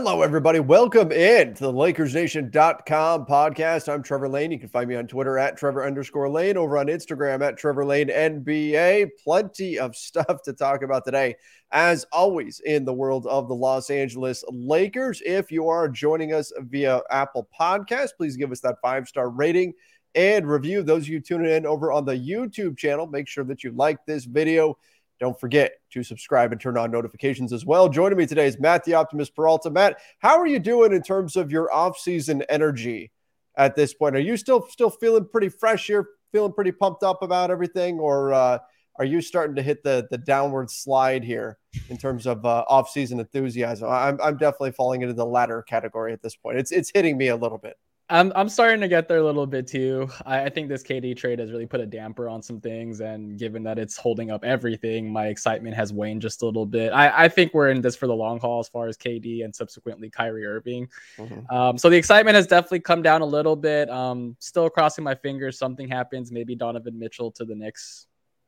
Hello, everybody. Welcome in to the LakersNation.com podcast. I'm Trevor Lane. You can find me on Twitter at Trevor underscore Lane, over on Instagram at Trevor Lane NBA. Plenty of stuff to talk about today, as always, in the world of the Los Angeles Lakers. If you are joining us via Apple Podcast, please give us that five star rating and review. Those of you tuning in over on the YouTube channel, make sure that you like this video. Don't forget to subscribe and turn on notifications as well. Joining me today is Matt the Optimist Peralta. Matt, how are you doing in terms of your off-season energy at this point? Are you still still feeling pretty fresh here, feeling pretty pumped up about everything, or uh, are you starting to hit the the downward slide here in terms of uh, off-season enthusiasm? I'm I'm definitely falling into the latter category at this point. It's it's hitting me a little bit. I'm I'm starting to get there a little bit too. I, I, think this KD trade has really put a damper on some things, and given that it's holding up everything, my excitement has waned just a little bit. I, I think we're in this for the long haul as far as KD and subsequently Kyrie Irving. Mm-hmm. Um, so the excitement has definitely come down a little bit. Um, still crossing my fingers something happens, maybe Donovan Mitchell to the Knicks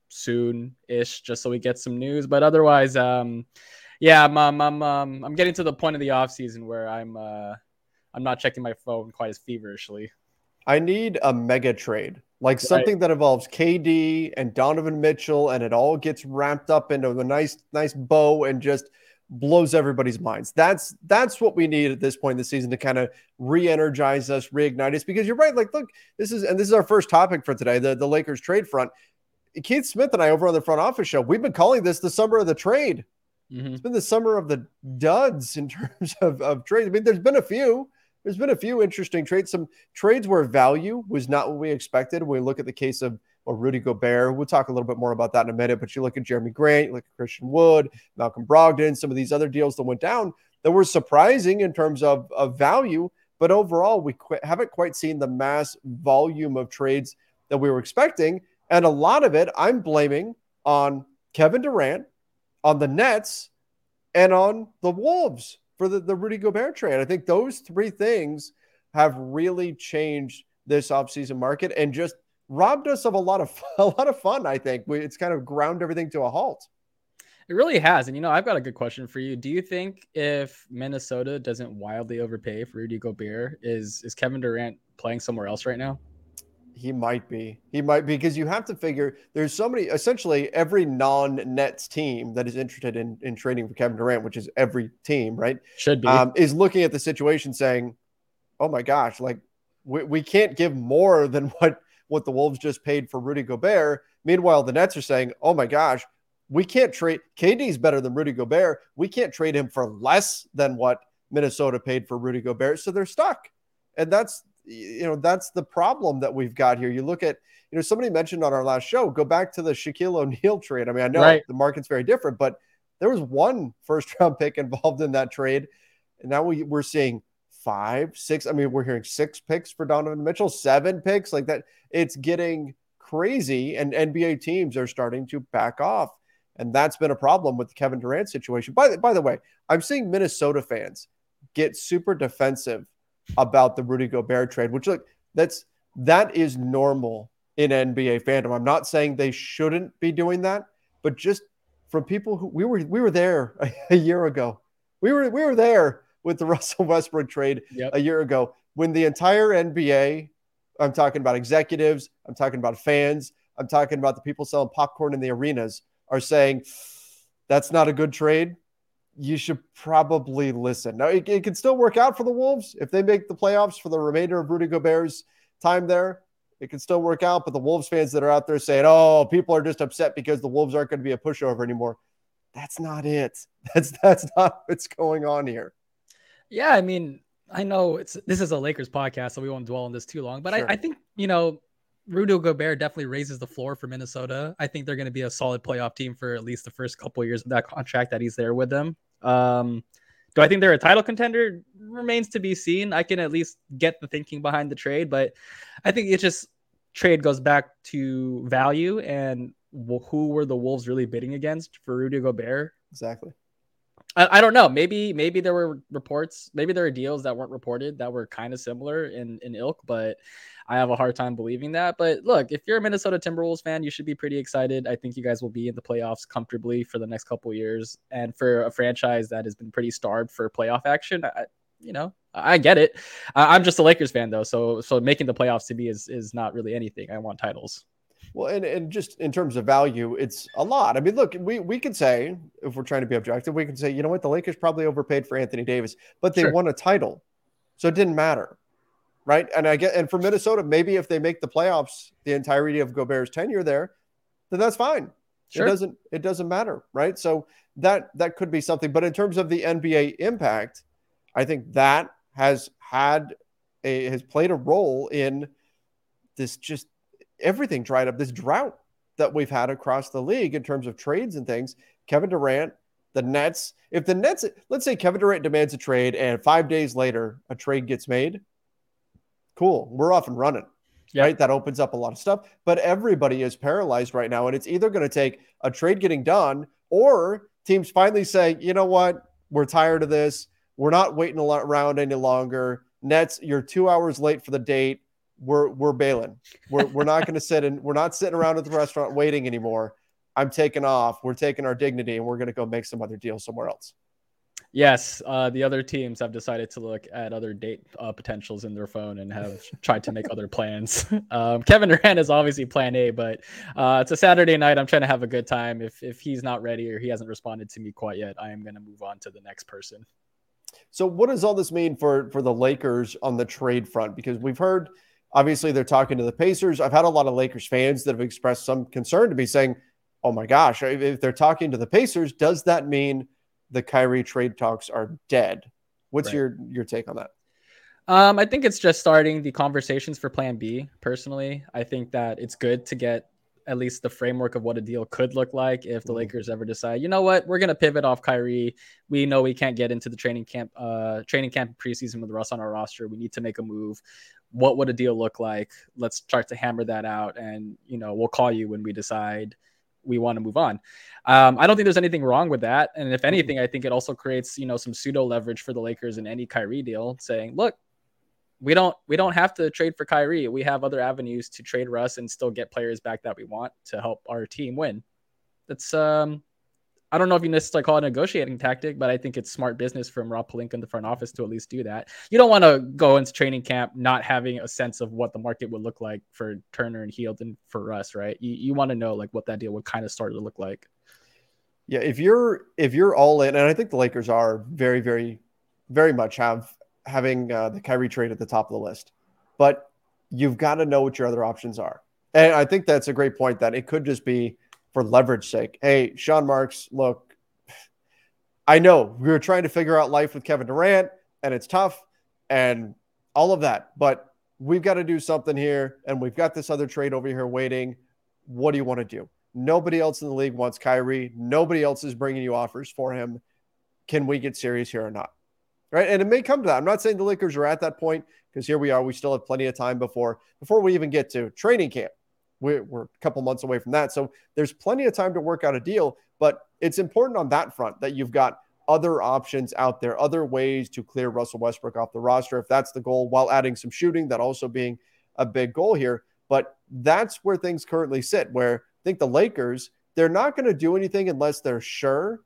soon ish, just so we get some news. But otherwise, um, yeah, I'm I'm I'm, um, I'm getting to the point of the offseason where I'm. Uh, I'm not checking my phone quite as feverishly. I need a mega trade, like right. something that involves KD and Donovan Mitchell, and it all gets wrapped up into a nice, nice bow and just blows everybody's minds. That's that's what we need at this point in the season to kind of re-energize us, reignite us. Because you're right, like look, this is and this is our first topic for today, the the Lakers trade front. Keith Smith and I over on the front office show, we've been calling this the summer of the trade. Mm-hmm. It's been the summer of the duds in terms of, of trades. I mean, there's been a few, there's been a few interesting trades. Some trades where value was not what we expected. We look at the case of or Rudy Gobert, we'll talk a little bit more about that in a minute. But you look at Jerami Grant, you look at Christian Wood, Malcolm Brogdon, some of these other deals that went down that were surprising in terms of, of value. But overall, we qu- haven't quite seen the mass volume of trades that we were expecting. And a lot of it I'm blaming on Kevin Durant, on the Nets, and on the Wolves for the, the Rudy Gobert trade. I think those three things have really changed this offseason market and just robbed us of a lot of a lot of fun. I think it's kind of ground everything to a halt. It really has. And you know, I've got a good question for you. Do you think if Minnesota doesn't wildly overpay for Rudy Gobert, is is Kevin Durant playing somewhere else right now? He might be. He might be because you have to figure there's so many. Essentially, every non-Nets team that is interested in in trading for Kevin Durant, which is every team, right? Should be um, is looking at the situation saying, "Oh my gosh, like we, we can't give more than what what the Wolves just paid for Rudy Gobert." Meanwhile, the Nets are saying, "Oh my gosh, we can't trade. KD's better than Rudy Gobert. We can't trade him for less than what Minnesota paid for Rudy Gobert." So they're stuck, and that's you know that's the problem that we've got here. You look at you know somebody mentioned on our last show. Go back to the Shaquille O'Neal trade. I mean, I know right. the market's very different, but there was one first round pick involved in that trade, and now we, we're seeing five, six. I mean, we're hearing six picks for Donovan Mitchell, seven picks like that. It's getting crazy, and NBA teams are starting to back off. And that's been a problem with the Kevin Durant situation. By the, by the way, I'm seeing Minnesota fans get super defensive about the Rudy Gobert trade, which look, that's That is normal in NBA fandom. I'm not saying they shouldn't be doing that, but just from people who we were we were there a, a year ago. We were we were there with the Russell Westbrook trade yep. a year ago when the entire NBA, I'm talking about executives, I'm talking about fans, I'm talking about the people selling popcorn in the arenas, are saying that's not a good trade. You should probably listen. Now, it, it can still work out for the Wolves if they make the playoffs for the remainder of Rudy Gobert's time there. It can still work out, but the Wolves fans that are out there saying, "Oh, people are just upset because the Wolves aren't going to be a pushover anymore," that's not it. That's that's not what's going on here. Yeah, I mean, I know it's this is a Lakers podcast, so we won't dwell on this too long. But sure. I, I think you know, Rudy Gobert definitely raises the floor for Minnesota. I think they're going to be a solid playoff team for at least the first couple of years of that contract that he's there with them. Um, do I think they're a title contender? Remains to be seen. I can at least get the thinking behind the trade, but I think it just trade goes back to value and who were the Wolves really bidding against for Rudy Gobert? Exactly. I, I, don't know. Maybe maybe there were reports, maybe there were deals that weren't reported that were kind of similar in in ilk, but I have a hard time believing that. But look, if you're a Minnesota Timberwolves fan, you should be pretty excited. I think you guys will be in the playoffs comfortably for the next couple years, and for a franchise that has been pretty starved for playoff action, I, you know, I get it. I'm just a Lakers fan though, so so making the playoffs to me is is not really anything. I want titles. Well, and, and just in terms of value, it's a lot. I mean, look, we, we could say, if we're trying to be objective, we can say, you know what, the Lakers probably overpaid for Anthony Davis, but they sure. won a title. So it didn't matter. Right. And I get, and for Minnesota, maybe if they make the playoffs the entirety of Gobert's tenure there, then that's fine. Sure. It doesn't, it doesn't matter. Right. So that, that could be something. But in terms of the NBA impact, I think that has had a, has played a role in this just everything dried up, this drought that we've had across the league in terms of trades and things. Kevin Durant, the Nets, if the Nets, let's say Kevin Durant demands a trade and five days later a trade gets made, cool, we're off and running. Yep. Right. That opens up a lot of stuff. But everybody is paralyzed right now. And it's either going to take a trade getting done or teams finally say, you know what? We're tired of this. We're not waiting around any longer. Nets, you're two hours late for the date we're we're bailing. We're we're not going to sit and we're not sitting around at the restaurant waiting anymore. I'm taking off. We're taking our dignity and we're going to go make some other deal somewhere else. Yes, uh, the other teams have decided to look at other date uh, potentials in their phone and have tried to make other plans. Um, Kevin Durant is obviously Plan A, but uh, it's a Saturday night. I'm trying to have a good time. If if he's not ready or he hasn't responded to me quite yet, I am going to move on to the next person. So, what does all this mean for for the Lakers on the trade front? Because we've heard Obviously, they're talking to the Pacers. I've had a lot of Lakers fans that have expressed some concern to me saying, oh my gosh, if they're talking to the Pacers, does that mean the Kyrie trade talks are dead? What's right. your your take on that? Um, I think it's just starting the conversations for Plan B. Personally, I think that it's good to get at least the framework of what a deal could look like if the mm-hmm. Lakers ever decide, you know what, we're gonna pivot off Kyrie. We know we can't get into the training camp, uh, training camp preseason with Russ on our roster. We need to make a move what would a deal look like? Let's start to hammer that out, and you know we'll call you when we decide we want to move on. Um, I don't think there's anything wrong with that, and if anything, I think it also creates you know some pseudo leverage for the Lakers in any Kyrie deal, saying, look, we don't we don't have to trade for Kyrie. We have other avenues to trade Russ and still get players back that we want to help our team win. That's um I don't know if you necessarily call it a negotiating tactic, but I think it's smart business from Rob Pelinka in the front office to at least do that. You don't want to go into training camp not having a sense of what the market would look like for Turner and Hield and for us, right? You, you want to know like what that deal would kind of start to look like. Yeah, if you're if you're all in, and I think the Lakers are very, very, very much have having uh, the Kyrie trade at the top of the list, but you've got to know what your other options are. And I think that's a great point that it could just be for leverage sake. Hey, Sean Marks, look, I know we were trying to figure out life with Kevin Durant and it's tough and all of that, but we've got to do something here and we've got this other trade over here waiting. What do you want to do? Nobody else in the league wants Kyrie. Nobody else is bringing you offers for him. Can we get serious here or not? Right. And it may come to that. I'm not saying the Lakers are at that point because here we are. We still have plenty of time before before we even get to training camp. We're, we're a couple months away from that. So there's plenty of time to work out a deal, but it's important on that front that you've got other options out there, other ways to clear Russell Westbrook off the roster if that's the goal, while adding some shooting, that also being a big goal here. But that's where things currently sit. Where I think the Lakers, they're not going to do anything unless they're sure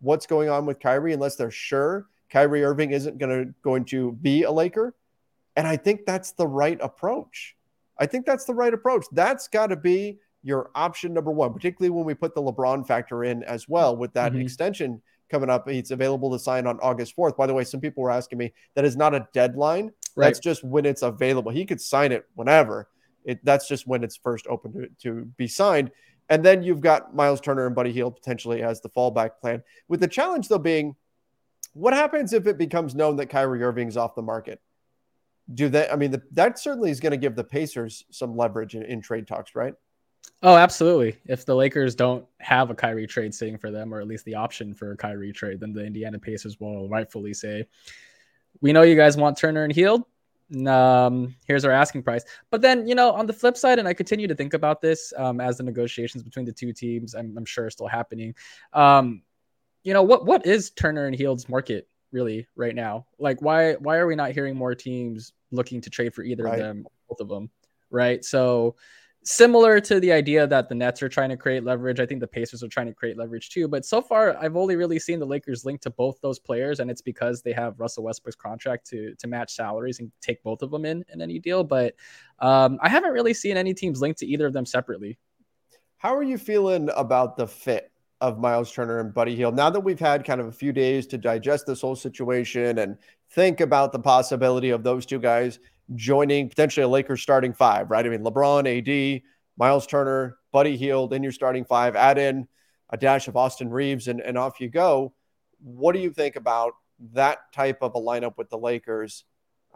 what's going on with Kyrie, unless they're sure Kyrie Irving isn't going to going to be a Laker. And I think that's the right approach. I think that's the right approach. That's got to be your option number one, particularly when we put the LeBron factor in as well with that mm-hmm. extension coming up. It's available to sign on August 4th. By the way, some people were asking me that is not a deadline. Right. That's just when it's available. He could sign it whenever. It, that's just when it's first open to, to be signed. And then you've got Miles Turner and Buddy Hield potentially as the fallback plan. With the challenge though being, what happens if it becomes known that Kyrie Irving's off the market? Do that. I mean, the, that certainly is going to give the Pacers some leverage in, in trade talks, right? Oh, absolutely. If the Lakers don't have a Kyrie trade sitting for them, or at least the option for a Kyrie trade, then the Indiana Pacers will rightfully say, "We know you guys want Turner and Hield. Um, here's our asking price." But then, you know, on the flip side, and I continue to think about this um, as the negotiations between the two teams, I'm, I'm sure, are still happening. Um, you know, what what is Turner and Hield's market really right now? Like, why why are we not hearing more teams looking to trade for either right. of them, both of them, right? So similar to the idea that the Nets are trying to create leverage. I think the Pacers are trying to create leverage too. But so far, I've only really seen the Lakers link to both those players, and it's because they have Russell Westbrook's contract to to match salaries and take both of them in in any deal. But um, I haven't really seen any teams linked to either of them separately. How are you feeling about the fit of Miles Turner and Buddy Hield now that we've had kind of a few days to digest this whole situation and think about the possibility of those two guys? joining potentially a Lakers starting five, right? I mean, LeBron, AD, Miles Turner, Buddy Hield in your starting five, add in a dash of Austin Reaves, and, and off you go. What do you think about that type of a lineup with the Lakers?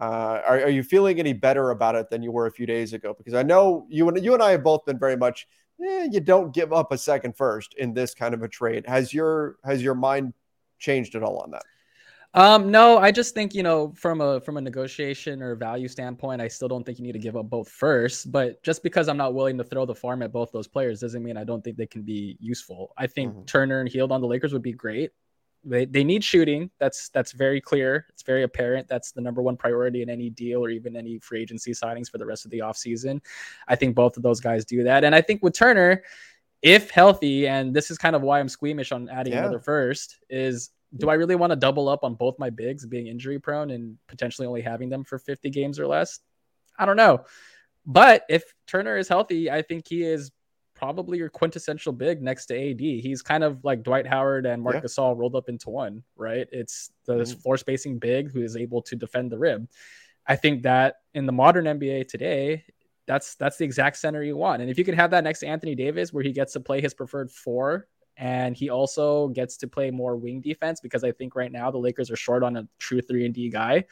Uh, are, are, you feeling any better about it than you were a few days ago? Because I know you and you and I have both been very much. Eh, you don't give up a second first in this kind of a trade. Has your has your mind changed at all on that? Um, no, I just think you know from a from a negotiation or value standpoint, I still don't think you need to give up both first. But just because I'm not willing to throw the farm at both those players doesn't mean I don't think they can be useful. I think mm-hmm. Turner and Hield on the Lakers would be great. They they need shooting. That's that's very clear. It's very apparent. That's the number one priority in any deal or even any free agency signings for the rest of the offseason. I think both of those guys do that. And I think with Turner, if healthy, and this is kind of why I'm squeamish on adding yeah. another first, is do I really want to double up on both my bigs being injury prone and potentially only having them for 50 games or less? I don't know. But if Turner is healthy, I think he is probably your quintessential big next to AD. He's kind of like Dwight Howard and Marc yeah. Gasol rolled up into one, right? It's the mm-hmm. floor spacing big who is able to defend the rim. I think that in the modern NBA today, that's that's the exact center you want. And if you can have that next to Anthony Davis, where he gets to play his preferred four and he also gets to play more wing defense because I think right now the Lakers are short on a true three and D guy,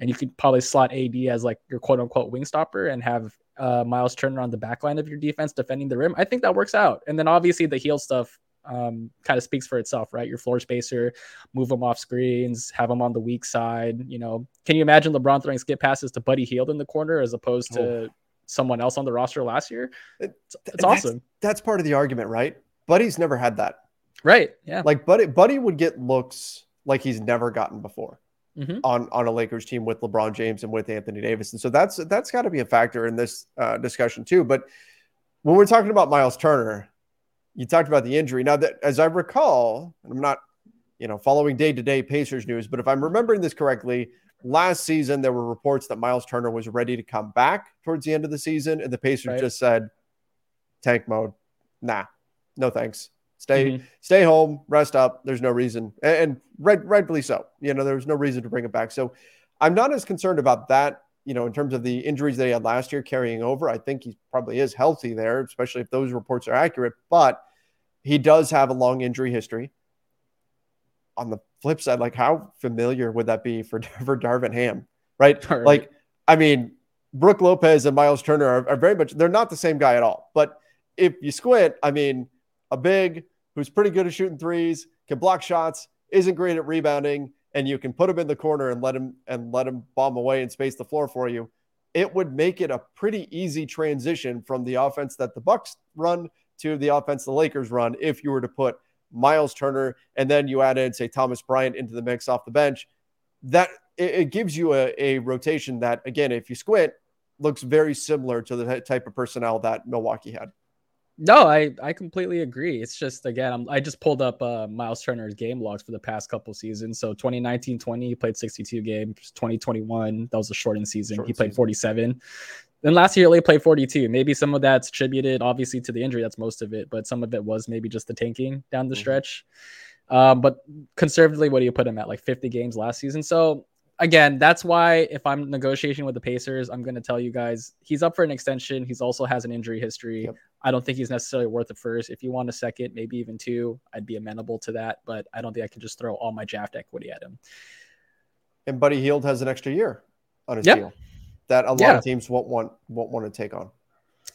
and you could probably slot AD as like your quote unquote wing stopper and have uh, Miles Turner on the back line of your defense defending the rim. I think that works out. And then obviously the Hield stuff um, kind of speaks for itself, right? Your floor spacer, move them off screens, have them on the weak side. You know, can you imagine LeBron throwing skip passes to Buddy Hield in the corner as opposed to oh. someone else on the roster last year? It's, it's awesome. That's part of the argument, right? Buddy's never had that. Right. Yeah. Like Buddy Buddy would get looks like he's never gotten before mm-hmm. on on a Lakers team with LeBron James and with Anthony Davis. And so that's that's got to be a factor in this uh, discussion too. But when we're talking about Miles Turner, you talked about the injury. Now that as I recall, I'm not, you know, following day-to-day Pacers news, but if I'm remembering this correctly, last season there were reports that Miles Turner was ready to come back towards the end of the season, and the Pacers right. just said tank mode. Nah, no thanks. Stay mm-hmm. stay home, rest up. There's no reason, and, and right, rightfully so. You know, there's no reason to bring it back. So I'm not as concerned about that. You know, in terms of the injuries that he had last year carrying over, I think he probably is healthy there, especially if those reports are accurate. But he does have a long injury history. On the flip side, like how familiar would that be for for Darvin Ham, right? right. Like, I mean, Brook Lopez and Miles Turner are, are very much they're not the same guy at all. But if you squint, I mean a big who's pretty good at shooting threes, can block shots, isn't great at rebounding, and you can put him in the corner and let him and let him bomb away and space the floor for you. It would make it a pretty easy transition from the offense that the Bucks run to the offense the Lakers run if you were to put Miles Turner and then you add in say Thomas Bryant into the mix off the bench. That it, it gives you a, a rotation that again, if you squint, looks very similar to the type of personnel that Milwaukee had. No, I I completely agree. It's just again, I'm, i just pulled up uh, Miles Turner's game logs for the past couple seasons. So 2019-20, he played 62 games. 2021, that was a shortened season. He played season. 47. Then last year, he played 42. Maybe some of that's attributed, obviously, to the injury. That's most of it, but some of it was maybe just the tanking down the mm-hmm. stretch. Um, but conservatively, what do you put him at? Like 50 games last season. So again, that's why if I'm negotiating with the Pacers, I'm going to tell you guys he's up for an extension. He's also has an injury history. Yep. I don't think he's necessarily worth a first. If you want a second, maybe even two, I'd be amenable to that. But I don't think I can just throw all my draft equity at him. And Buddy Hield has an extra year on his yep. deal that a lot yeah. of teams won't want won't want to take on.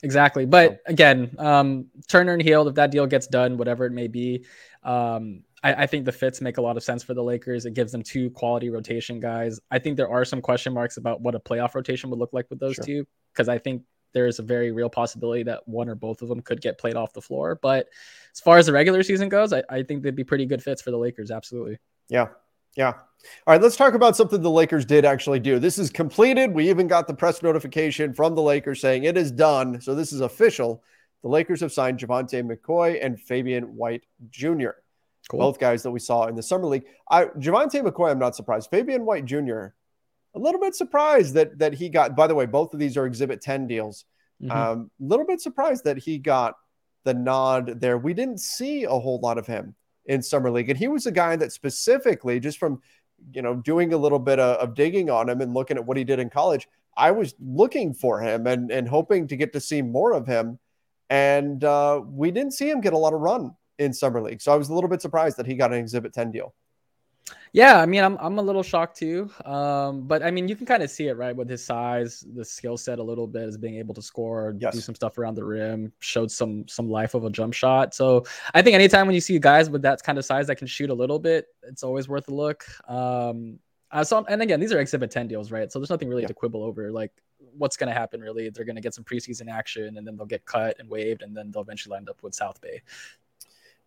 Exactly. But so. again, um, Turner and Hield, if that deal gets done, whatever it may be, um, I, I, think the fits make a lot of sense for the Lakers. It gives them two quality rotation guys. I think there are some question marks about what a playoff rotation would look like with those sure. two, because I think there is a very real possibility that one or both of them could get played off the floor. But as far as the regular season goes, I, I think they'd be pretty good fits for the Lakers. Absolutely. Yeah. Yeah. All right, let's talk about something the Lakers did actually do. This is completed. We even got the press notification from the Lakers saying it is done. So this is official. The Lakers have signed Javante McCoy and Fabian White Jr. Cool. Both guys that we saw in the summer league. I Javante McCoy, I'm not surprised. Fabian White Jr. A little bit surprised that that he got. By the way, both of these are Exhibit 10 deals. A mm-hmm. um, little bit surprised that he got the nod there. We didn't see a whole lot of him in summer league, and he was a guy that specifically, just from you know doing a little bit of, of digging on him and looking at what he did in college, I was looking for him and and hoping to get to see more of him. And uh, we didn't see him get a lot of run in summer league. So I was a little bit surprised that he got an exhibit 10 deal. Yeah, I mean, I'm I'm a little shocked too. Um, but I mean, you can kind of see it right with his size, the skill set a little bit, as being able to score, yes. do some stuff around the rim, showed some some life of a jump shot. So I think anytime when you see guys with that kind of size that can shoot a little bit, it's always worth a look. Um, uh, so and again, these are exhibit 10 deals, right? So there's nothing really yeah. to quibble over. Like what's going to happen really? They're going to get some preseason action, and then they'll get cut and waived, and then they'll eventually end up with South Bay.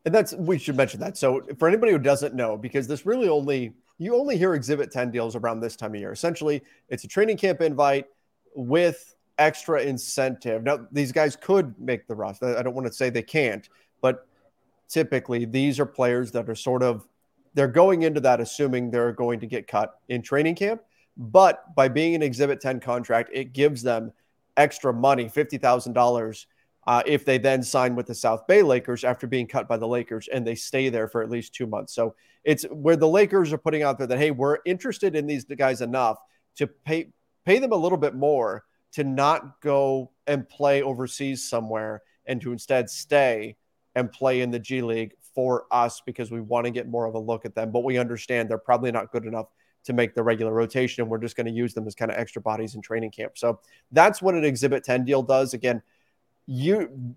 And that's we should mention that. So for anybody who doesn't know, because this really only you only hear Exhibit 10 deals around this time of year. Essentially, it's a training camp invite with extra incentive. Now, these guys could make the roster. I don't want to say they can't, but typically these are players that are sort of they're going into that assuming they're going to get cut in training camp. But by being an Exhibit 10 contract, it gives them extra money, $50,000 uh, if they then sign with the South Bay Lakers after being cut by the Lakers and they stay there for at least two months. So it's where the Lakers are putting out there that hey, we're interested in these guys enough to pay pay them a little bit more to not go and play overseas somewhere and to instead stay and play in the G League for us because we want to get more of a look at them. But we understand they're probably not good enough to make the regular rotation. And we're just going to use them as kind of extra bodies in training camp. So that's what an Exhibit 10 deal does. Again, you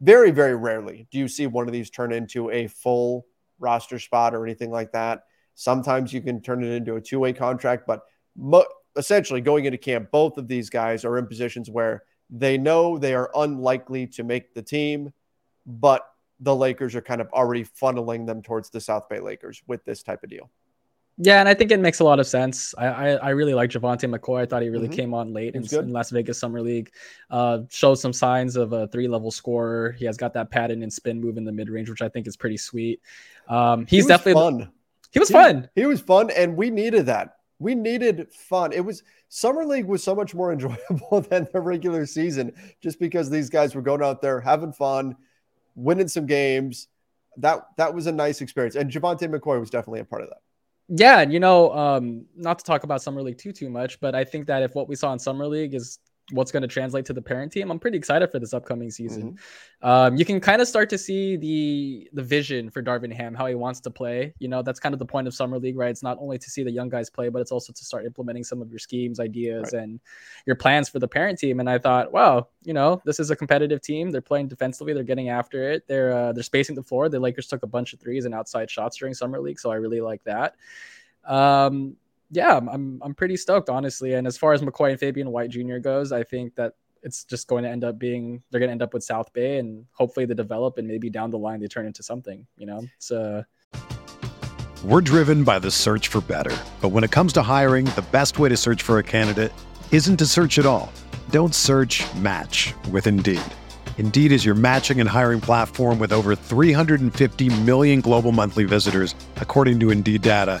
very, very rarely do you see one of these turn into a full roster spot or anything like that. Sometimes you can turn it into a two way contract, but mo- essentially going into camp, both of these guys are in positions where they know they are unlikely to make the team, but the Lakers are kind of already funneling them towards the South Bay Lakers with this type of deal. Yeah, and I think it makes a lot of sense. I I, I really like Javante McCoy. I thought he really mm-hmm. came on late in, in, Las Vegas Summer League. Uh, showed some signs of a three level scorer. He has got that pattern and spin move in the mid range, which I think is pretty sweet. Um, he's he definitely fun. He was he, fun. He was fun, and we needed that. We needed fun. It was summer league was so much more enjoyable than the regular season, just because these guys were going out there having fun, winning some games. That that was a nice experience, and Javante McCoy was definitely a part of that. Yeah, you know, um, not to talk about summer league too too much, but I think that if what we saw in summer league is what's going to translate to the parent team. I'm pretty excited for this upcoming season. Mm-hmm. Um, you can kind of start to see the the vision for Darvin Ham, how he wants to play. You know, that's kind of the point of summer league, right? It's not only to see the young guys play, but it's also to start implementing some of your schemes, ideas, right. and your plans for the parent team. And I thought, wow, you know, this is a competitive team. They're playing defensively. They're getting after it. They're uh, they're spacing the floor. The Lakers took a bunch of threes and outside shots during summer league, so I really like that. Um, yeah, I'm I'm pretty stoked, honestly. And as far as McCoy and Fabian White Jr. goes, I think that it's just going to end up being they're going to end up with South Bay, and hopefully they develop, and maybe down the line they turn into something. You know, it's uh. We're driven by the search for better, but when it comes to hiring, the best way to search for a candidate isn't to search at all. Don't search, match with Indeed. Indeed is your matching and hiring platform with over 350 million global monthly visitors, according to Indeed data,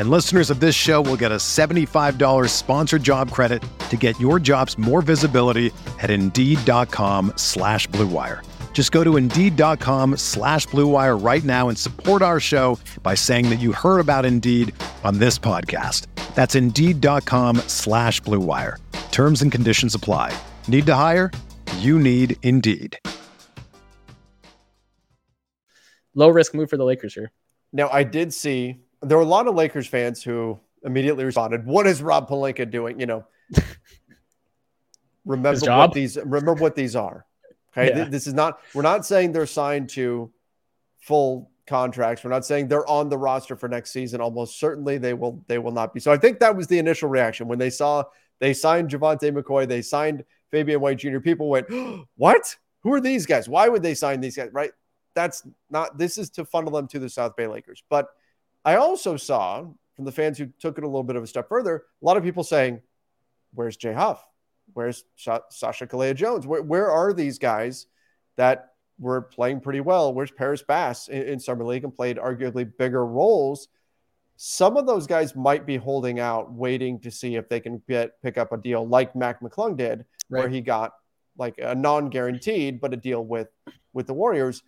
And listeners of this show will get a $75 sponsored job credit to get your jobs more visibility at Indeed.com slash BlueWire. Just go to Indeed.com slash BlueWire right now and support our show by saying that you heard about Indeed on this podcast. That's Indeed.com slash BlueWire. Terms and conditions apply. Need to hire? You need Indeed. Low risk move for the Lakers here. Now, I did see there were a lot of Lakers fans who immediately responded, "What is Rob Pelinka doing?" You know, remember what these remember what these are. Okay, yeah. this is not. We're not saying they're signed to full contracts. We're not saying they're on the roster for next season. Almost certainly they will. They will not be. So I think that was the initial reaction when they saw they signed Javante McCoy. They signed Fabian White Jr. People went, "What? Who are these guys? Why would they sign these guys?" Right? That's not. This is to funnel them to the South Bay Lakers. But I also saw from the fans who took it a little bit of a step further, a lot of people saying, "Where's Jay Huff? Where's Sa- Sacha Killeya-Jones? Where, where are these guys that were playing pretty well? Where's Paris Bass in, in summer league and played arguably bigger roles?" Some of those guys might be holding out, waiting to see if they can get pick up a deal like Mac McClung did, right. where he got like a non-guaranteed but a deal with with the Warriors.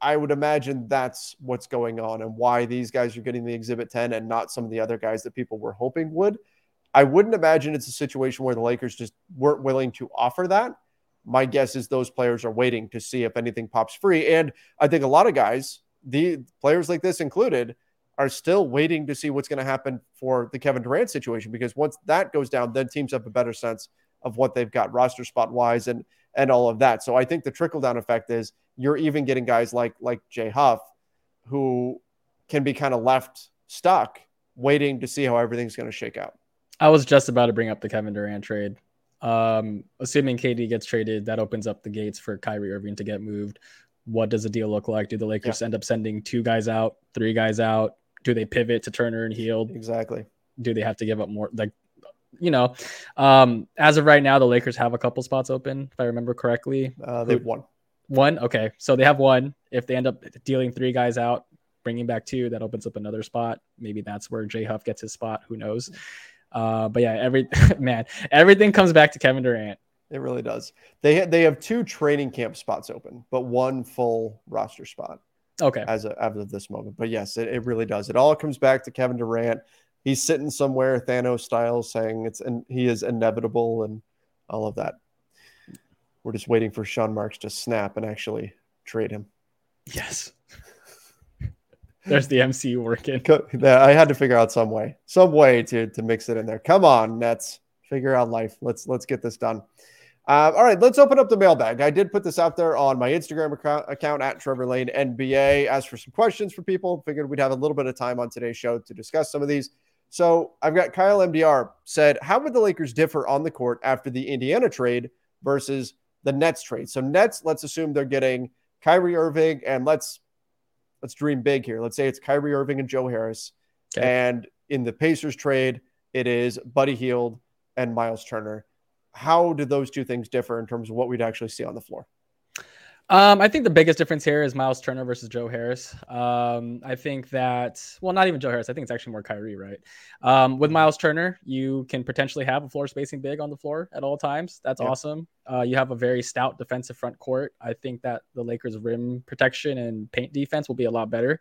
I would imagine that's what's going on and why these guys are getting the exhibit 10 and not some of the other guys that people were hoping would. I wouldn't imagine it's a situation where the Lakers just weren't willing to offer that. My guess is those players are waiting to see if anything pops free. And I think a lot of guys, the players like this included, are still waiting to see what's going to happen for the Kevin Durant situation because once that goes down, then teams have a better sense of what they've got roster spot wise and and all of that. So I think the trickle down effect is you're even getting guys like like Jay Huff who can be kind of left stuck waiting to see how everything's going to shake out. I was just about to bring up the Kevin Durant trade. Um, assuming KD gets traded, that opens up the gates for Kyrie Irving to get moved. What does the deal look like? Do the Lakers yeah. end up sending two guys out, three guys out? Do they pivot to Turner and Hield? Exactly. Do they have to give up more? Like you know, um, as of right now, the Lakers have a couple spots open, if I remember correctly. Uh, they've won one. Okay, so they have one. If they end up dealing three guys out, bringing back two, that opens up another spot. Maybe that's where Jay Huff gets his spot. Who knows? Uh, but yeah, every man, everything comes back to Kevin Durant. It really does. They ha- they have two training camp spots open, but one full roster spot. Okay. As, a, as of this moment, but yes, it, it really does. It all comes back to Kevin Durant he's sitting somewhere Thanos style saying it's and he is inevitable and all of that. We're just waiting for Sean Marks to snap and actually trade him. Yes. There's the MCU working. I had to figure out some way, some way to to mix it in there. Come on, Nets, figure out life. Let's let's get this done. Uh, all right, let's open up the mailbag. I did put this out there on my Instagram account, account at Trevor Lane NBA. Asked for some questions for people. Figured we'd have a little bit of time on today's show to discuss some of these. So I've got Kyle MDR said, How would the Lakers differ on the court after the Indiana trade versus the Nets trade? So Nets, let's assume they're getting Kyrie Irving and let's let's dream big here. Let's say it's Kyrie Irving and Joe Harris. Okay. And in the Pacers trade, it is Buddy Hield and Miles Turner. How do those two things differ in terms of what we'd actually see on the floor? Um, I think the biggest difference here is Miles Turner versus Joe Harris. Um, I think that, well, not even Joe Harris. I think it's actually more Kyrie, right? Um, with Miles Turner, you can potentially have a floor spacing big on the floor at all times. That's yeah. awesome. Uh, you have a very stout defensive front court. I think that the Lakers' rim protection and paint defense will be a lot better.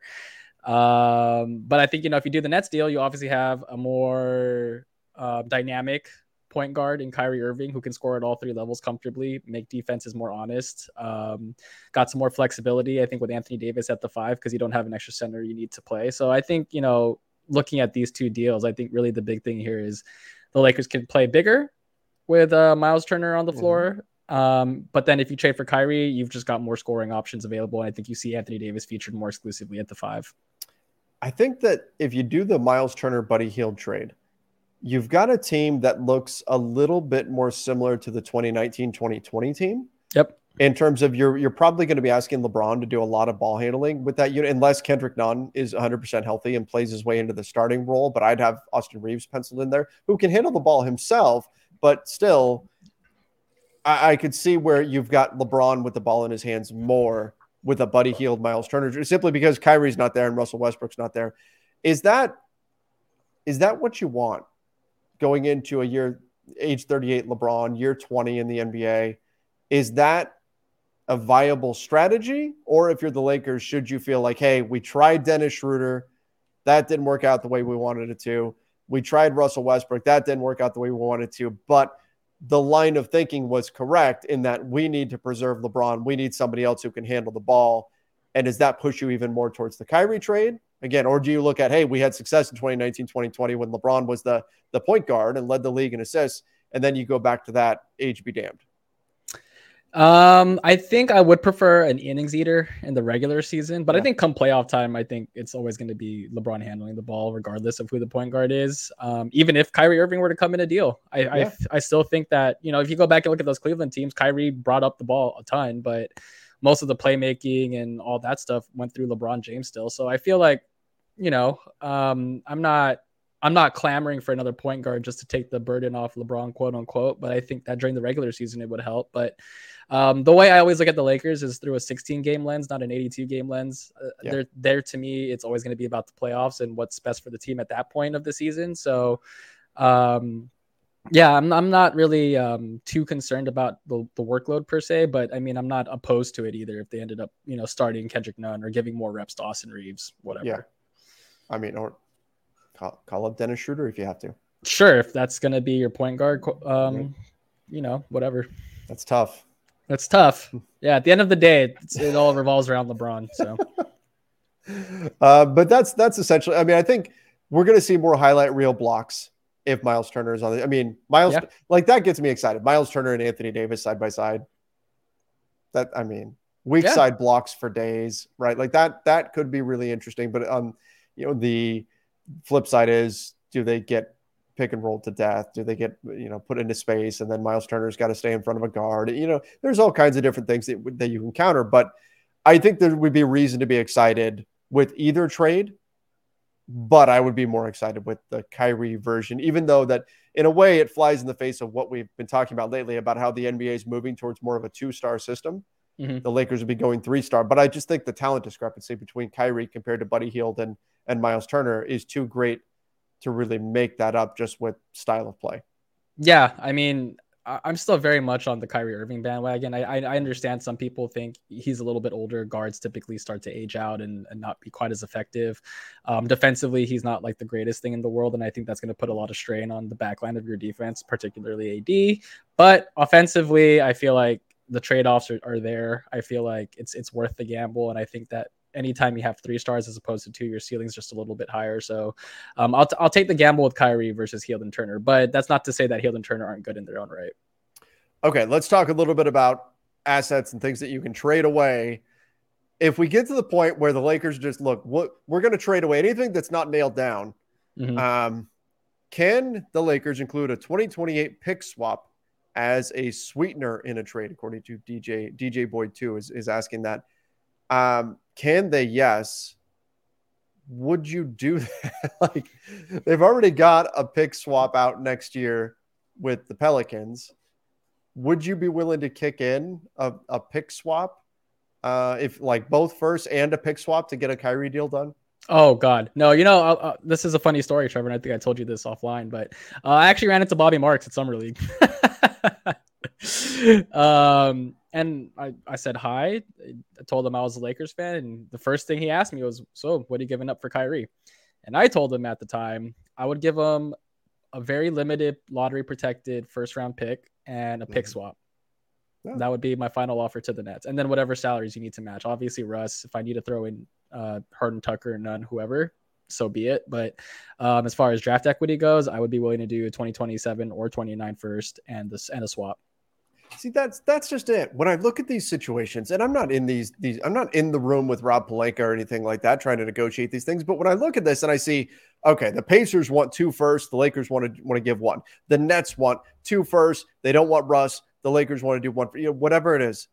Um, but I think, you know, if you do the Nets deal, you obviously have a more uh, dynamic point guard in Kyrie Irving who can score at all three levels comfortably, make defenses more honest. Um, got some more flexibility, I think, with Anthony Davis at the five because you don't have an extra center you need to play. So I think, you know, looking at these two deals, I think really the big thing here is the Lakers can play bigger with uh, Miles Turner on the mm-hmm. floor. Um, but then if you trade for Kyrie, you've just got more scoring options available. And I think you see Anthony Davis featured more exclusively at the five. I think that if you do the Miles Turner Buddy Hield trade, you've got a team that looks a little bit more similar to the 2019 2020 team. Yep. In terms of you're you're probably going to be asking LeBron to do a lot of ball handling with that unit, unless Kendrick Nunn is 100% healthy and plays his way into the starting role. But I'd have Austin Reaves penciled in there, who can handle the ball himself, but still, I, I could see where you've got LeBron with the ball in his hands more with a Buddy Hield, Miles Turner, simply because Kyrie's not there and Russell Westbrook's not there. Is that is that what you want going into a year age 38 LeBron, year 20 in the NBA? Is that a viable strategy? Or if you're the Lakers, should you feel like, hey, we tried Dennis Schroeder, that didn't work out the way we wanted it to. We tried Russell Westbrook, that didn't work out the way we wanted to. But the line of thinking was correct in that we need to preserve LeBron. We need somebody else who can handle the ball. And does that push you even more towards the Kyrie trade? Again, or do you look at, hey, we had success in 2019, 2020 when LeBron was the, the point guard and led the league in assists. And then you go back to that age be damned. Um, I think I would prefer an innings eater in the regular season, but yeah. I think come playoff time, I think it's always going to be LeBron handling the ball, regardless of who the point guard is. Um, even if Kyrie Irving were to come in a deal, I, yeah. I, I still think that you know if you go back and look at those Cleveland teams, Kyrie brought up the ball a ton, but most of the playmaking and all that stuff went through LeBron James still. So I feel like, you know, um, I'm not I'm not clamoring for another point guard just to take the burden off LeBron, quote unquote. But I think that during the regular season it would help. But um, the way I always look at the Lakers is through a 16 game lens, not an 82 game lens. Uh, yeah. They're there to me. It's always going to be about the playoffs and what's best for the team at that point of the season. So, um, yeah, I'm, I'm not really um, too concerned about the, the workload per se, but I mean, I'm not opposed to it either if they ended up, you know, starting Kendrick Nunn or giving more reps to Austin Reaves, whatever. Yeah. I mean, or call, call up Dennis Schroeder if you have to. Sure. If that's going to be your point guard, um, you know, whatever. That's tough. That's tough. Yeah, at the end of the day, it all revolves around LeBron. So, uh, but that's that's essentially. I mean, I think we're going to see more highlight reel blocks if Miles Turner is on. The, I mean, Miles yeah. like that gets me excited. Miles Turner and Anthony Davis side by side. That I mean, weak yeah. side blocks for days, right? Like that. That could be really interesting. But um, you know, the flip side is, do they get pick and roll to death? Do they get you know put into space and then Miles Turner's got to stay in front of a guard? You know, there's all kinds of different things that, that you can counter, but I think there would be reason to be excited with either trade. But I would be more excited with the Kyrie version, even though that in a way it flies in the face of what we've been talking about lately about how the NBA is moving towards more of a two star system. Mm-hmm. The Lakers would be going three star, but I just think the talent discrepancy between Kyrie compared to Buddy Hield and and Miles Turner is too great to really make that up just with style of play. Yeah, I mean, I'm still very much on the Kyrie Irving bandwagon. I, I, understand some people think he's a little bit older. Guards typically start to age out and, and not be quite as effective. Um, defensively, he's not like the greatest thing in the world, and I think that's going to put a lot of strain on the backline of your defense, particularly AD. But offensively, I feel like the trade offs are, are there. I feel like it's it's worth the gamble, and I think that anytime you have three stars as opposed to two, your ceiling's just a little bit higher. So um, I'll, t- I'll take the gamble with Kyrie versus Hield and Turner, but that's not to say that Hield and Turner aren't good in their own right. Okay, let's talk a little bit about assets and things that you can trade away. If we get to the point where the Lakers just look, what we're going to trade away anything that's not nailed down. Mm-hmm. Um, can the Lakers include a 2028 pick swap as a sweetener in a trade? According to DJ DJ Boyd, too, is, is asking that. Um, can they? Yes. Would you do that? like, they've already got a pick swap out next year with the Pelicans. Would you be willing to kick in a, a pick swap uh, if like both first and a pick swap to get a Kyrie deal done? Oh God, no! You know, uh, this is a funny story, Trevor. And I think I told you this offline, but uh, I actually ran into Bobby Marks at summer league. um, and I, I said hi. I told him I was a Lakers fan, and the first thing he asked me was, "So, what are you giving up for Kyrie?" And I told him at the time I would give him a very limited lottery protected first round pick and a pick mm-hmm. swap. Yeah. That would be my final offer to the Nets, and then whatever salaries you need to match. Obviously, Russ. If I need to throw in uh, Harden, Tucker, and Nunn, whoever, so be it. But um, as far as draft equity goes, I would be willing to do a 2027 or 29 first and this and a swap. See, that's that's just it. When I look at these situations, and I'm not in these these, I'm not in the room with Rob Pelinka or anything like that, trying to negotiate these things. But when I look at this and I see, okay, the Pacers want two first, the Lakers want to want to give one. The Nets want two first, they don't want Russ. The Lakers want to do one for you know, whatever it is.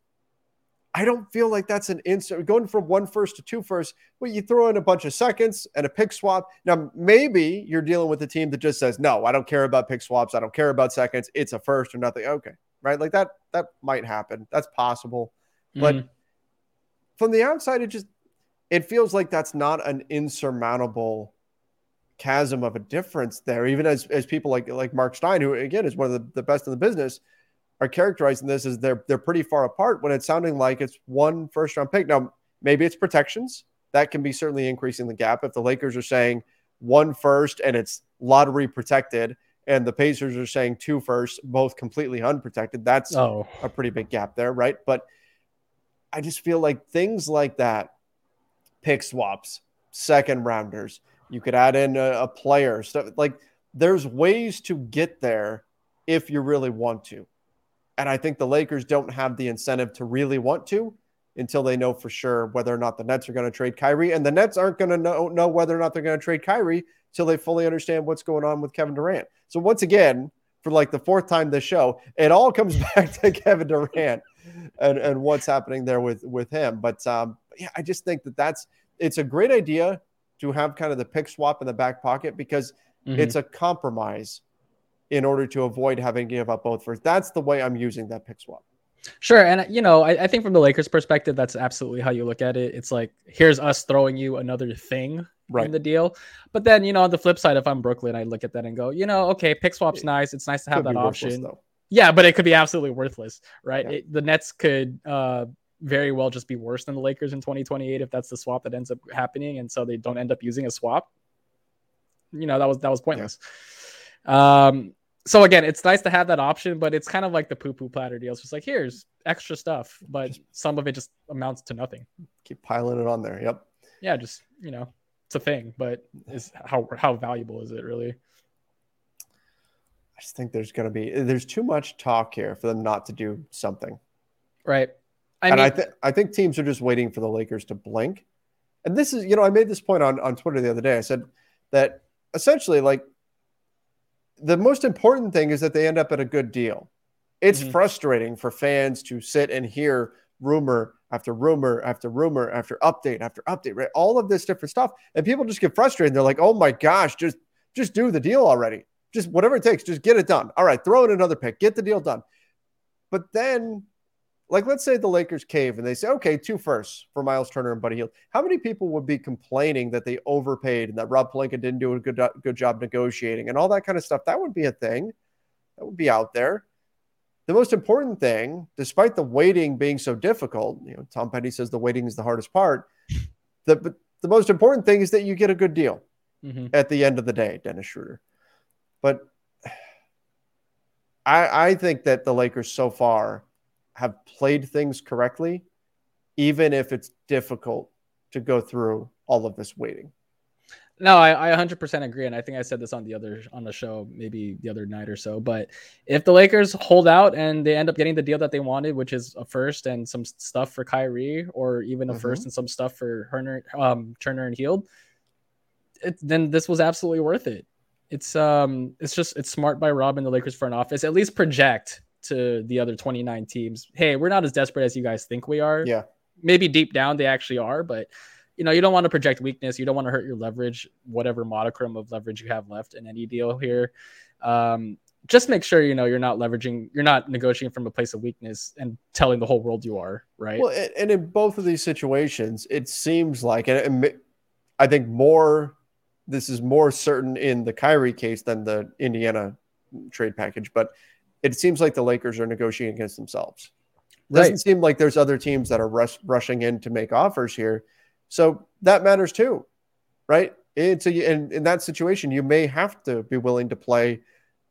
I don't feel like that's an instant going from one first to two first. Well, you throw in a bunch of seconds and a pick swap. Now, maybe you're dealing with a team that just says, no, I don't care about pick swaps. I don't care about seconds. It's a first or nothing. Okay. Right. Like that, that might happen. That's possible. Mm-hmm. But from the outside, it just, it feels like that's not an insurmountable chasm of a difference there. Even as, as people like, like Mark Stein, who again is one of the, the best in the business, are characterizing this as they're they're pretty far apart when it's sounding like it's one first round pick. Now, maybe it's protections. That can be certainly increasing the gap. If the Lakers are saying one first and it's lottery protected, and the Pacers are saying two first, both completely unprotected, that's oh. a pretty big gap there, right? But I just feel like things like that, pick swaps, second rounders, you could add in a, a player, stuff like there's ways to get there if you really want to. And I think the Lakers don't have the incentive to really want to until they know for sure whether or not the Nets are going to trade Kyrie. And the Nets aren't going to know, know whether or not they're going to trade Kyrie until they fully understand what's going on with Kevin Durant. So once again, for like the fourth time this show, it all comes back to Kevin Durant and, and what's happening there with with him. But um, yeah, I just think that that's it's a great idea to have kind of the pick swap in the back pocket because mm-hmm. it's a compromise in order to avoid having to give up both first. That's the way I'm using that pick swap. Sure. And, you know, I, I, think from the Lakers perspective, that's absolutely how you look at it. It's like, here's us throwing you another thing right. in the deal. But then, you know, on the flip side, if I'm Brooklyn, I look at that and go, you know, okay, pick swap's nice. It's nice to have that option. Yeah, but it could be absolutely worthless, right? Yeah. It, the Nets could uh, very well just be worse than the Lakers in 2028 if that's the swap that ends up happening. And so they don't end up using a swap. You know, that was, that was pointless. Yeah. Um, so again, it's nice to have that option, but it's kind of like the poo poo platter deals. It's just like here's extra stuff, but just, some of it just amounts to nothing. Keep piling it on there. Yep. Yeah, just you know, it's a thing, but is how how valuable is it really? I just think there's going to be there's too much talk here for them not to do something. Right. I and mean, I think I think teams are just waiting for the Lakers to blink. And this is, you know, I made this point on on Twitter the other day. I said that essentially, like the most important thing is that they end up at a good deal. It's mm-hmm. frustrating for fans to sit and hear rumor after rumor after rumor after update after update, right? All of this different stuff. And people just get frustrated. They're like, oh my gosh, just just do the deal already. Just whatever it takes, just get it done. All right, throw in another pick, get the deal done. But then like, let's say the Lakers cave and they say, okay, two firsts for Miles Turner and Buddy Hield. How many people would be complaining that they overpaid and that Rob Pelinka didn't do a good, good job negotiating and all that kind of stuff? That would be a thing. That would be out there. The most important thing, despite the waiting being so difficult, you know, Tom Petty says the waiting is the hardest part. The, the most important thing is that you get a good deal mm-hmm. at the end of the day, Dennis Schroeder. But I, I think that the Lakers so far have played things correctly, even if it's difficult to go through all of this waiting. No, I, I 100% agree, and I think I said this on the other on the show, maybe the other night or so. But if the Lakers hold out and they end up getting the deal that they wanted, which is a first and some stuff for Kyrie, or even a mm-hmm. first and some stuff for Turner, um, Turner and Hield, it, then this was absolutely worth it. It's um, it's just it's smart by Rob and the Lakers front office. At least project to the other 29 teams, hey, we're not as desperate as you guys think we are. Yeah. Maybe deep down they actually are, but you know, you don't want to project weakness. You don't want to hurt your leverage, whatever modicum of leverage you have left in any deal here. Um, just make sure you know you're not leveraging, you're not negotiating from a place of weakness and telling the whole world you are, right? Well, and in both of these situations, it seems like, and I think more, this is more certain in the Kyrie case than the Indiana trade package, but it seems like the Lakers are negotiating against themselves. It doesn't seem like there's other teams that are rush, rushing in to make offers here. So that matters too, right? It's a, in, in that situation, you may have to be willing to play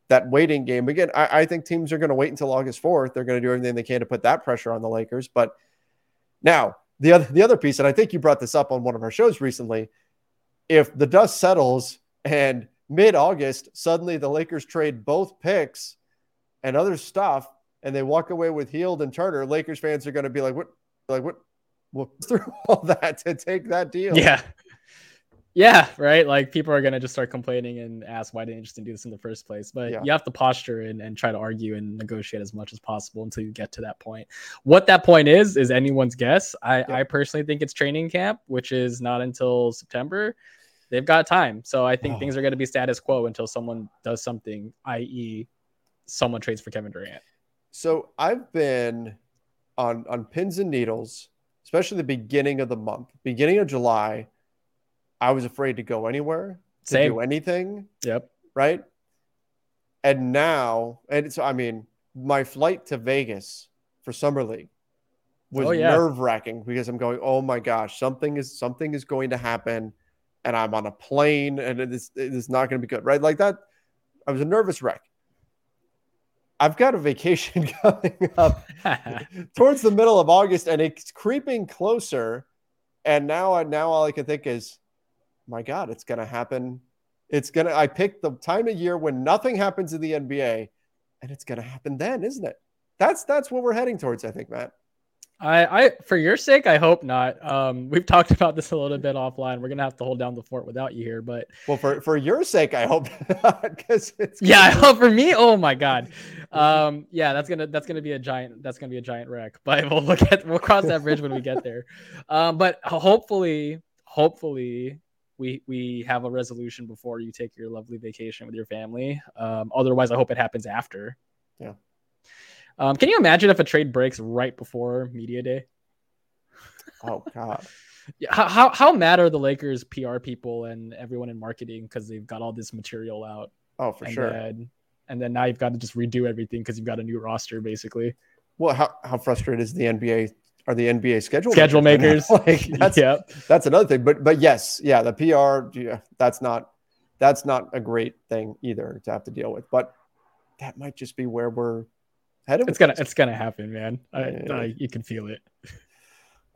that waiting game. Again, I, I think teams are going to wait until August 4th. They're going to do everything they can to put that pressure on the Lakers. But now, the other, the other piece, and I think you brought this up on one of our shows recently, if the dust settles and mid August, suddenly the Lakers trade both picks and other stuff, and they walk away with Hield and Turner, Lakers fans are going to be like, what, like what, what through all that to take that deal? Yeah. Yeah, right. Like people are gonna just start complaining and ask why didn't you do this in the first place. But Yeah. you have to posture and, and try to argue and negotiate as much as possible until you get to that point. What that point is is anyone's guess. I, Yeah. I personally think it's training camp, which is not until September. They've got time, so I think Oh. things are going to be status quo until someone does something, i.e., someone trades for Kevin Durant. So I've been on on pins and needles, especially the beginning of the month, beginning of July. I was afraid to go anywhere, to Same. do anything, Yep. right? And now, and so I mean, my flight to Vegas for summer league was Oh, yeah. nerve wracking because I'm going, oh my gosh, something is something is going to happen, and I'm on a plane, and it is it is not going to be good, right? Like that. I was a nervous wreck. I've got a vacation coming up towards the middle of August, and it's creeping closer. And now, now all I can think is, my God, it's going to happen. It's going to. I picked the time of year when nothing happens in the NBA, and it's going to happen then, isn't it? That's that's what we're heading towards. I think, Matt. I, I, for your sake, I hope not. Um, we've talked about this a little bit offline. We're gonna have to hold down the fort without you here, but Well, for for your sake, I hope because it's yeah, I hope for me. Oh my god, um, yeah, that's gonna that's gonna be a giant that's gonna be a giant wreck. But we'll look at we'll cross that bridge when we get there. Um, but hopefully, hopefully. We, we have a resolution before you take your lovely vacation with your family. Um, otherwise, I hope it happens after. Yeah. Um, can you imagine if a trade breaks right before media day? Oh God. Yeah, how, how how mad are the Lakers PR people and everyone in marketing because they've got all this material out Oh, for and sure. then and then now you've got to just redo everything because you've got a new roster basically. Well, how how frustrated is the NBA? Are the NBA schedule Schedule makers, like that's yep. that's another thing. But but yes, yeah, the PR, yeah, that's not that's not a great thing either to have to deal with. But that might just be where we're It's gonna it's gonna happen, man. I, Yeah. I, you can feel it.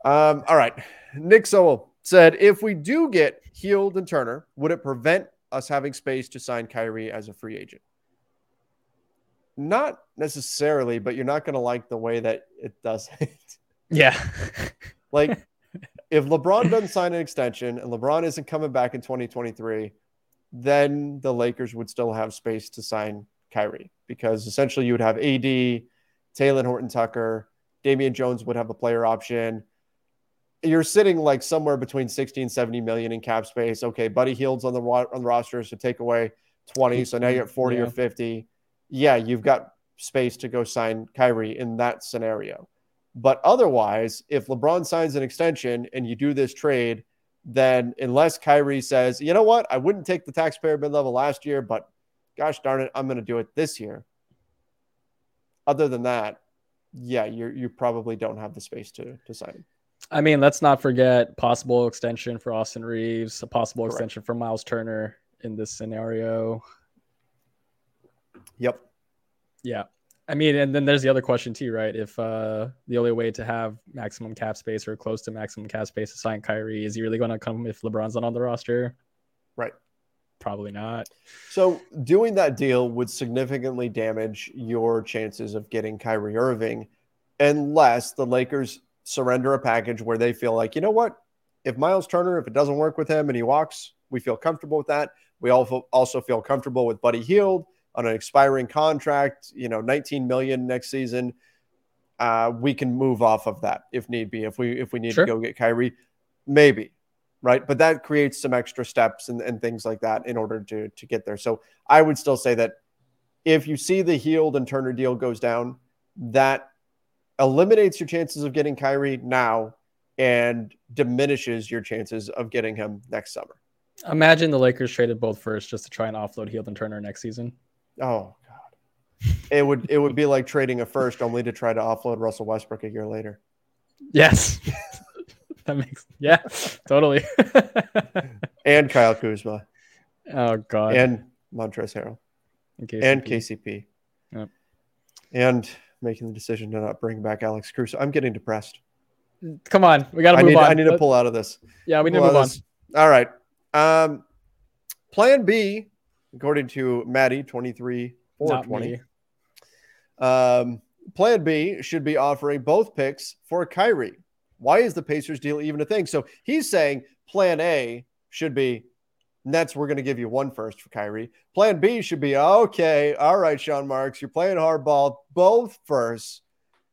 Um, all right. Nick Sowell said, if we do get Hield and Turner, would it prevent us having space to sign Kyrie as a free agent? Not necessarily, but you're not going to like the way that it does it. Yeah. Like, if LeBron doesn't sign an extension and LeBron isn't coming back in 2023, then the Lakers would still have space to sign Kyrie because essentially you would have AD, Talen Horton Tucker, Damian Jones would have a player option. You're sitting like somewhere between 60 and 70 million in cap space. Okay, Buddy Hield's on the on the roster, so take away 20, so now you're at 40 or 50. Yeah, you've got space to go sign Kyrie in that scenario. But otherwise, if LeBron signs an extension and you do this trade, then unless Kyrie says, you know what, I wouldn't take the taxpayer mid level last year, but gosh darn it, I'm going to do it this year. Other than that, yeah, you you probably don't have the space to to sign. I mean, let's not forget possible extension for Austin Reaves, a possible Correct. extension for Miles Turner in this scenario. Yep. Yeah. I mean, and then there's the other question too, right? If uh the only way to have maximum cap space or close to maximum cap space to sign Kyrie, is he really going to come if LeBron's not on the roster? Right. Probably not. So doing that deal would significantly damage your chances of getting Kyrie Irving unless the Lakers surrender a package where they feel like, you know what? If Miles Turner, if it doesn't work with him and he walks, we feel comfortable with that. We also feel comfortable with Buddy Hield on an expiring contract, you know, 19 million next season. Uh, we can move off of that if need be. If we if we need Sure. to go get Kyrie, maybe right? But that creates some extra steps and, and things like that in order to to get there. So I would still say that if you see the Hield and Turner deal goes down, that eliminates your chances of getting Kyrie now and diminishes your chances of getting him next summer. Imagine the Lakers traded both first just to try and offload Hield and Turner next season. Oh God. It would it would be like trading a first only to try to offload Russell Westbrook a year later. Yes. that makes yeah, totally. And Kyle Kuzma oh god. and Montrezl Harrell In case and KCP. Yep. And making the decision to not bring back Alex Caruso. I'm getting depressed. Come on, we got to move need, on. I need to pull out of this. Yeah, we need to move on. this. All right. Um, plan B, according to Maddie, 23 Not 420, me. um, Plan B should be offering both picks for Kyrie. Why is the Pacers deal even a thing? So he's saying Plan A should be Nets, we're going to give you one first for Kyrie. Plan B should be okay. All right, Sean Marks, you're playing hardball, both first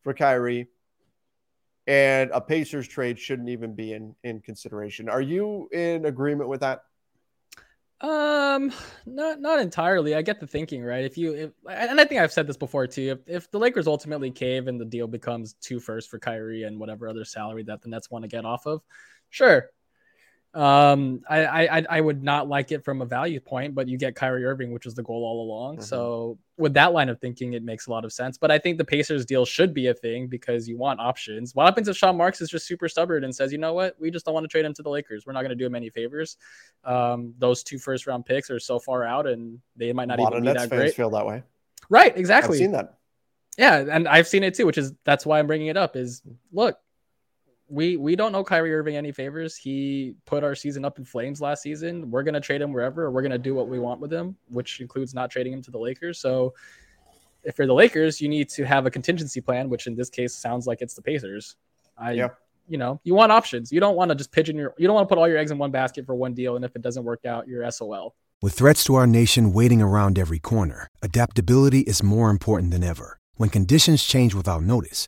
for Kyrie. And a Pacers trade shouldn't even be in, in consideration. Are you in agreement with that? Um, not not entirely. I get the thinking, right? If you if, and I think I've said this before too. If if the Lakers ultimately cave and the deal becomes two first for Kyrie and whatever other salary that the Nets want to get off of, sure, um, I, I I would not like it from a value point, but you get Kyrie Irving, which was the goal all along. Mm-hmm. So with that line of thinking, it makes a lot of sense. But I think the Pacers deal should be a thing because you want options. What happens if Sean Marks is just super stubborn and says, you know what, we just don't want to trade him to the Lakers. We're not going to do him any favors. Um, those two first round picks are so far out, and they might not even be Nets that great. Feel that way, right? Exactly. I've seen that. Yeah, and I've seen it too, which is that's why I'm bringing it up. Is look, we we don't know Kyrie Irving any favors. He put our season up in flames last season. We're gonna trade him wherever. we're gonna do what we want with him, which includes not trading him to the Lakers. So, if you're the Lakers, you need to have a contingency plan, which in this case sounds like it's the Pacers. I, yeah. you know, you want options. You don't want to just pigeon your. You don't want to put all your eggs in one basket for one deal, and if it doesn't work out, you're SOL. With threats to our nation waiting around every corner, adaptability is more important than ever. When conditions change without notice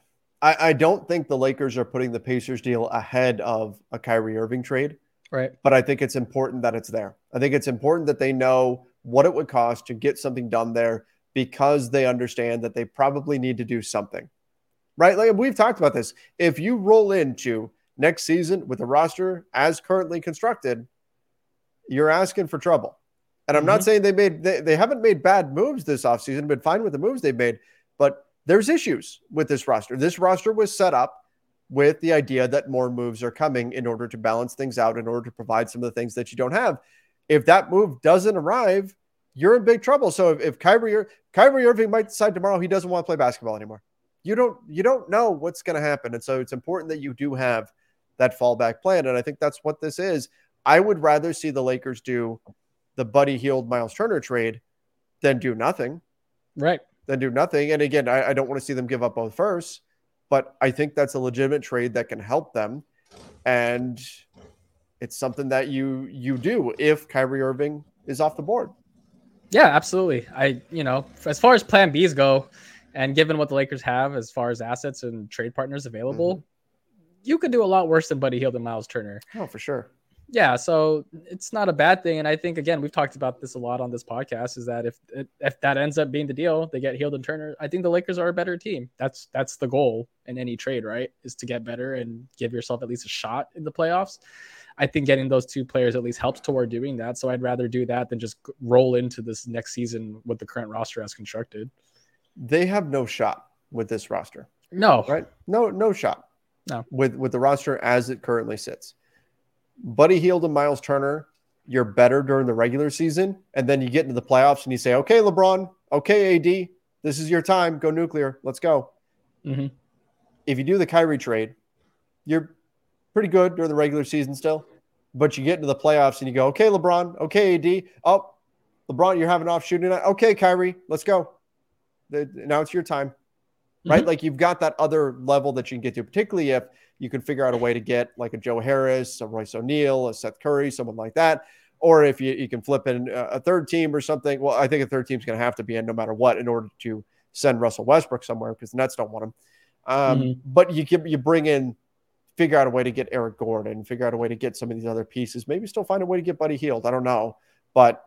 I, I don't think the Lakers are putting the Pacers deal ahead of a Kyrie Irving trade. Right. But I think it's important that it's there. I think it's important that they know what it would cost to get something done there because they understand that they probably need to do something. Right? Like we've talked about this. If you roll into next season with a roster as currently constructed, you're asking for trouble. And I'm mm-hmm. not saying they made they, they haven't made bad moves this offseason, been fine with the moves they've made, there's issues with this roster. This roster was set up with the idea that more moves are coming in order to balance things out, in order to provide some of the things that you don't have. If that move doesn't arrive, you're in big trouble. So if, if Kyrie, Kyrie Irving might decide tomorrow he doesn't want to play basketball anymore, you don't you don't know what's going to happen, and so it's important that you do have that fallback plan. And I think that's what this is. I would rather see the Lakers do the Buddy Hield Miles Turner trade than do nothing. Right than do nothing. And again, I, I don't want to see them give up both first, but I think that's a legitimate trade that can help them. And it's something that you you do if Kyrie Irving is off the board. Yeah, absolutely. I you know, as far as plan Bs go, and given what the Lakers have as far as assets and trade partners available, mm-hmm. you could do a lot worse than Buddy Hield and Miles Turner. Oh, for sure yeah, so it's not a bad thing. And I think again, we've talked about this a lot on this podcast. Is that if if that ends up being the deal, they get Hield and Turner. I think the Lakers are a better team. That's that's the goal in any trade, right? Is to get better and give yourself at least a shot in the playoffs. I think getting those two players at least helps toward doing that. So I'd rather do that than just roll into this next season with the current roster as constructed. They have no shot with this roster. No, right? No, no shot. No, with with the roster as it currently sits. Buddy Hield and Miles Turner, you're better during the regular season. And then you get into the playoffs and you say, okay, LeBron, okay, AD, this is your time. Go nuclear. Let's go. Mm-hmm. If you do the Kyrie trade, you're pretty good during the regular season still. But you get into the playoffs and you go, okay, LeBron, okay, AD. Oh, LeBron, you're having off shooting night. Okay, Kyrie, let's go. Now it's your time. Right? Mm-hmm. Like you've got that other level that you can get to, particularly if you can figure out a way to get like a Joe Harris, a Royce O'Neale, a Seth Curry, someone like that. Or if you, you can flip in a third team or something. Well, I think a third team's going to have to be in no matter what in order to send Russell Westbrook somewhere because the Nets don't want him. Um, mm-hmm. But you you bring in, figure out a way to get Eric Gordon, figure out a way to get some of these other pieces. Maybe still find a way to get Buddy Hield. I don't know, but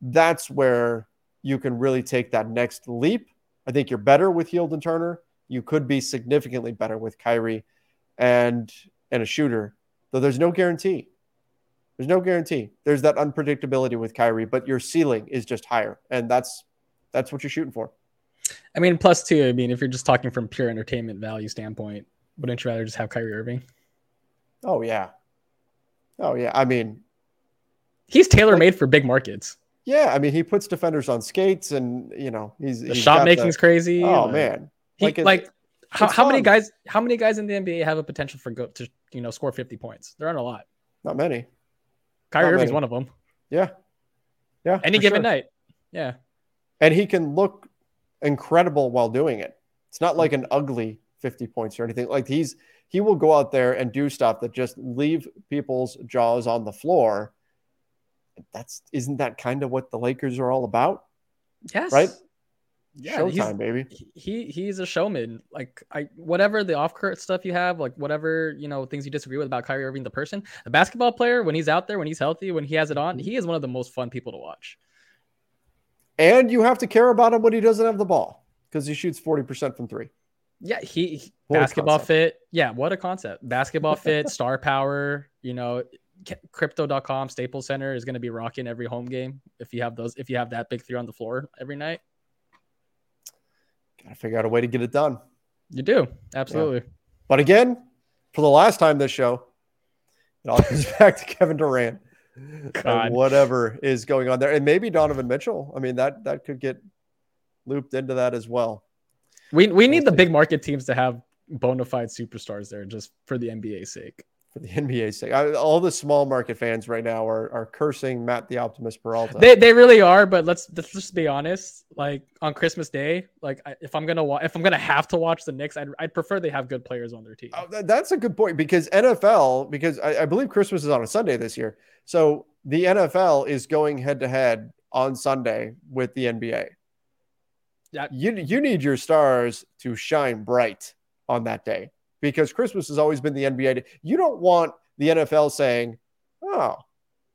that's where you can really take that next leap. I think you're better with Hield and Turner. You could be significantly better with Kyrie and and a shooter, though there's no guarantee. There's no guarantee. There's that unpredictability with Kyrie, but your ceiling is just higher, and that's that's what you're shooting for. I mean, plus two. I mean, if you're just talking from pure entertainment value standpoint, wouldn't you rather just have Kyrie Irving? Oh yeah. Oh yeah. I mean, he's tailor made like, for big markets. Yeah, I mean, he puts defenders on skates, and you know, he's the he's shot making's the, crazy. Oh like, man, he like, like how, how many guys? How many guys in the NBA have a potential for go to you know score fifty points? There aren't a lot. Not many. Kyrie Not Irving's many. one of them. Yeah, yeah. Any given sure. night. Yeah, and he can look incredible while doing it. It's not like mm-hmm. an ugly fifty points or anything. Like he's he will go out there and do stuff that just leave people's jaws on the floor. That's isn't that kind of what the Lakers are all about? Yes. Right? Yeah, Showtime, baby. He he's a showman. Like I whatever the off court stuff you have, like whatever, you know, things you disagree with about Kyrie Irving the person, the basketball player, when he's out there, when he's healthy, when he has it on, he is one of the most fun people to watch. And you have to care about him when he doesn't have the ball because he shoots 40% from three. Yeah, he, he basketball fit. Yeah, what a concept. Basketball fit, star power, you know, crypto.com Staples Center is going to be rocking every home game if you have those if you have that big three on the floor every night. Got to figure out a way to get it done. You do. Absolutely. Yeah. But again, for the last time this show, it all comes back to Kevin Durant. And whatever is going on there. And maybe Donovan Mitchell. I mean, that that could get looped into that as well. We we need the big market teams to have bona fide superstars there just for the NBA's sake. For the NBA's sake, I, all the small market fans right now are, are cursing Matt the Optimist Peralta. They, they really are, but let's let's just be honest. Like on Christmas Day, like if I'm gonna wa- if I'm gonna have to watch the Knicks, I'd, I'd prefer they have good players on their team. Oh, that's a good point because NFL because I, I believe Christmas is on a Sunday this year, so the NFL is going head to head on Sunday with the NBA. Yeah. You you need your stars to shine bright on that day because Christmas has always been the NBA. You don't want the NFL saying, "Oh,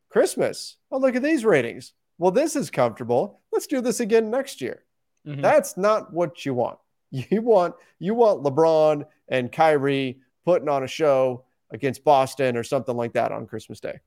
Christmas. Oh, look at these ratings. Well, this is comfortable. Let's do this again next year." Mm-hmm. That's not what you want. You want you want LeBron and Kyrie putting on a show against Boston or something like that on Christmas Day.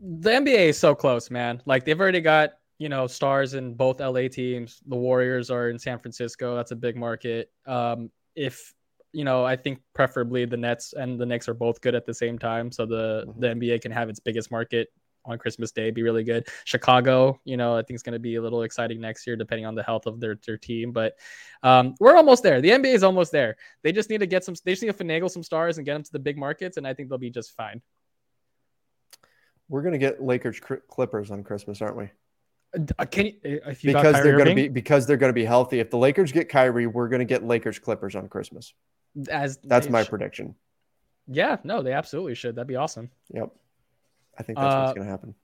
The NBA is so close, man. Like they've already got you know stars in both LA teams. The Warriors are in San Francisco. That's a big market. Um, if you know, I think preferably the Nets and the Knicks are both good at the same time, so the mm-hmm. the NBA can have its biggest market on Christmas Day be really good. Chicago, you know, I think it's going to be a little exciting next year, depending on the health of their, their team. But um, we're almost there. The NBA is almost there. They just need to get some. They just need to finagle some stars and get them to the big markets, and I think they'll be just fine. We're going to get Lakers Clippers on Christmas, aren't we? Uh, can you, if you because they're going to be because they're going to be healthy. If the Lakers get Kyrie, we're going to get Lakers Clippers on Christmas as that's my should. prediction. Yeah, no, they absolutely should. That'd be awesome. Yep. I think that's uh, what's going to happen.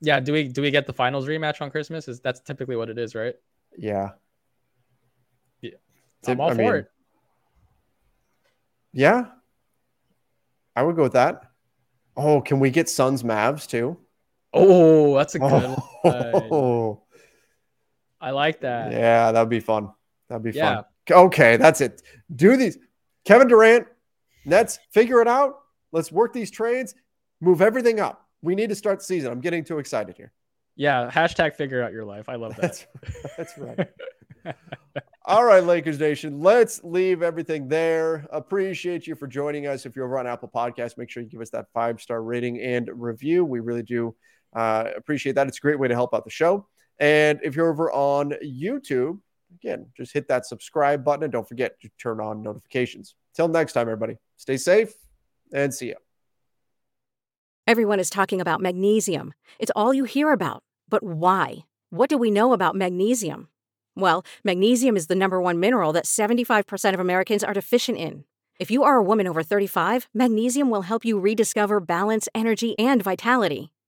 Yeah, do we do we get the finals rematch on Christmas? Is that's typically what it is, right? Yeah. Yeah. I'm all I for mean, it. Yeah. I would go with that. Oh, can we get Suns Mavs too? Oh, that's a good oh. I like that. Yeah, that'd be fun. That'd be yeah. fun. Okay, that's it. Do these. Kevin Durant, Nets, figure it out. Let's work these trades, move everything up. We need to start the season. I'm getting too excited here. Yeah, hashtag figure out your life. I love that. That's, that's right. All right, Lakers Nation, let's leave everything there. Appreciate you for joining us. If you're over on Apple Podcasts, make sure you give us that five star rating and review. We really do uh, appreciate that. It's a great way to help out the show. And if you're over on YouTube, again, just hit that subscribe button and don't forget to turn on notifications. Till next time, everybody, stay safe and see you. Everyone is talking about magnesium. It's all you hear about. But why? What do we know about magnesium? Well, magnesium is the number one mineral that 75% of Americans are deficient in. If you are a woman over 35, magnesium will help you rediscover balance, energy, and vitality.